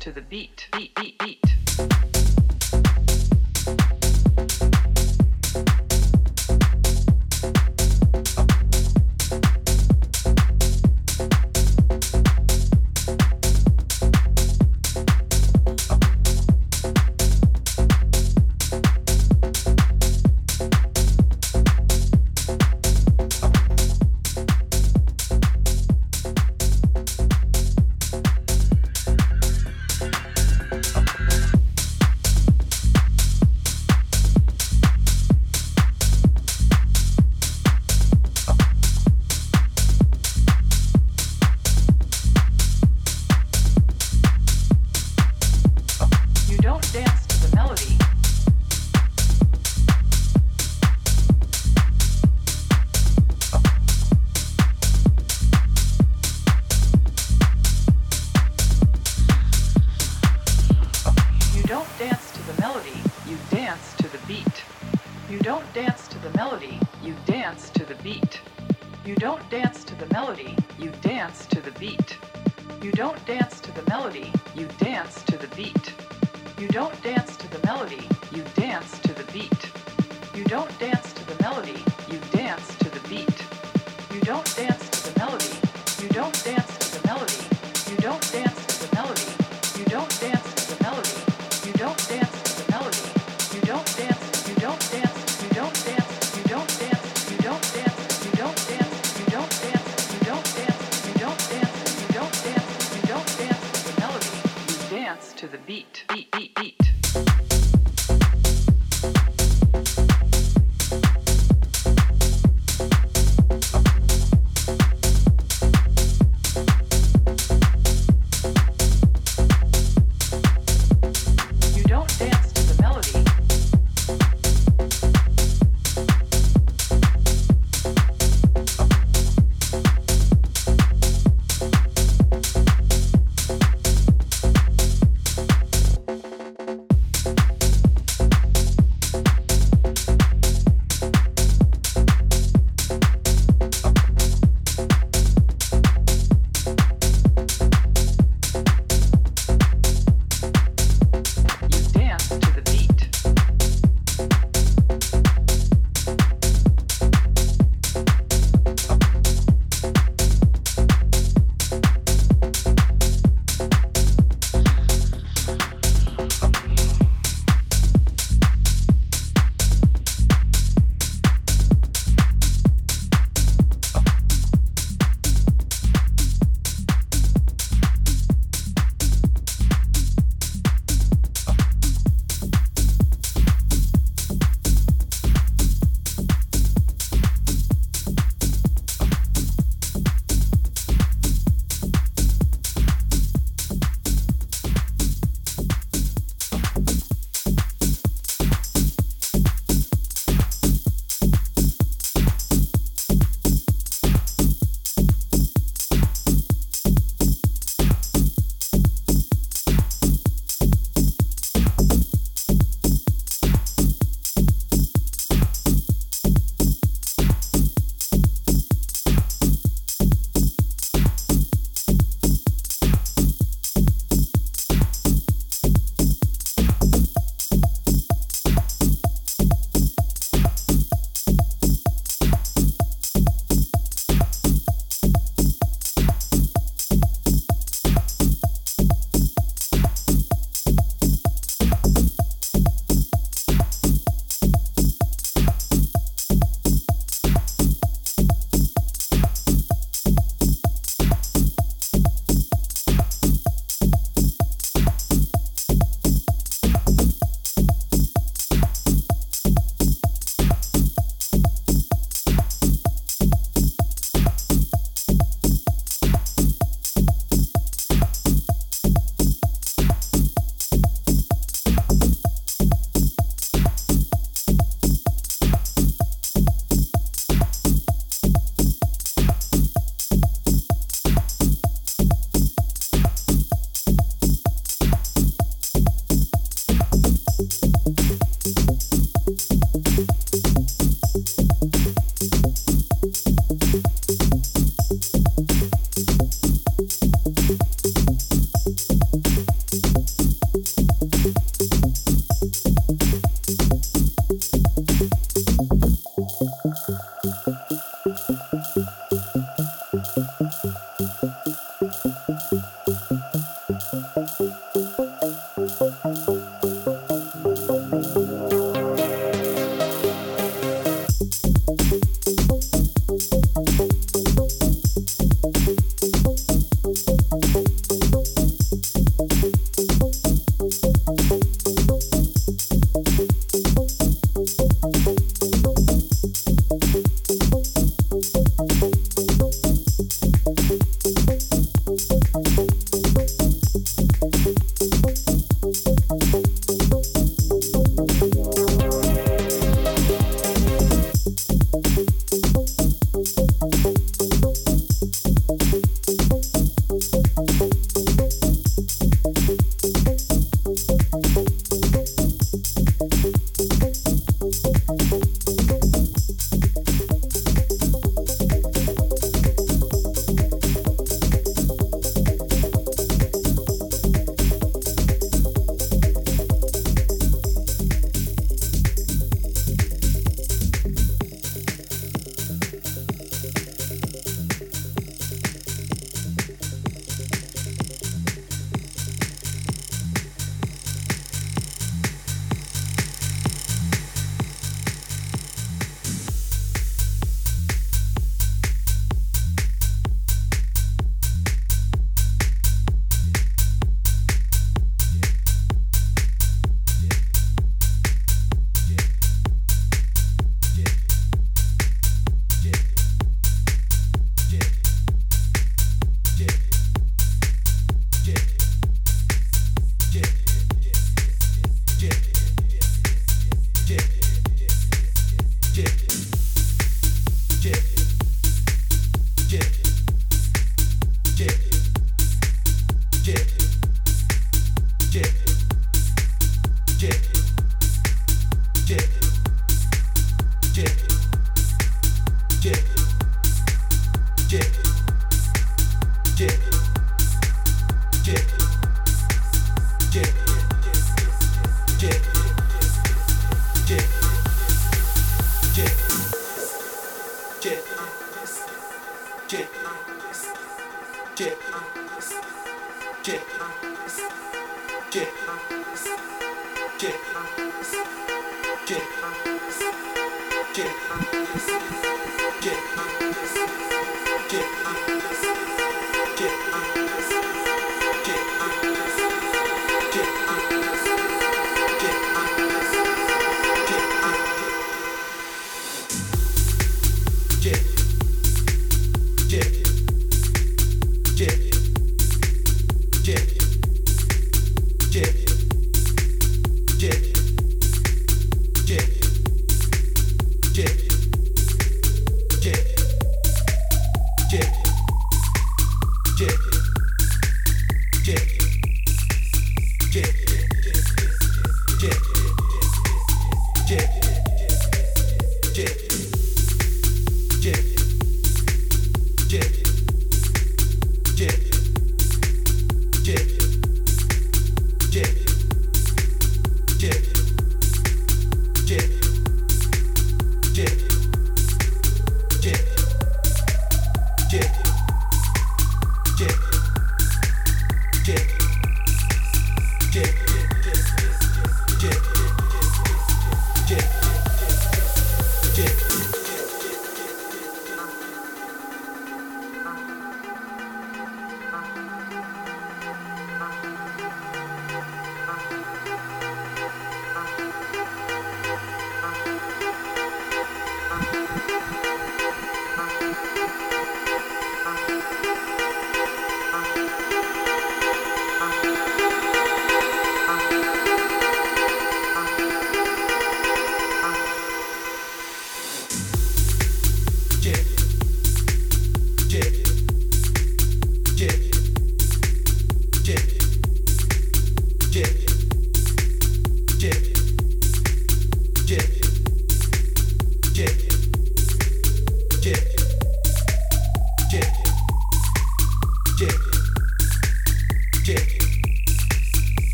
to the beat.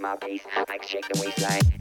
Baseline,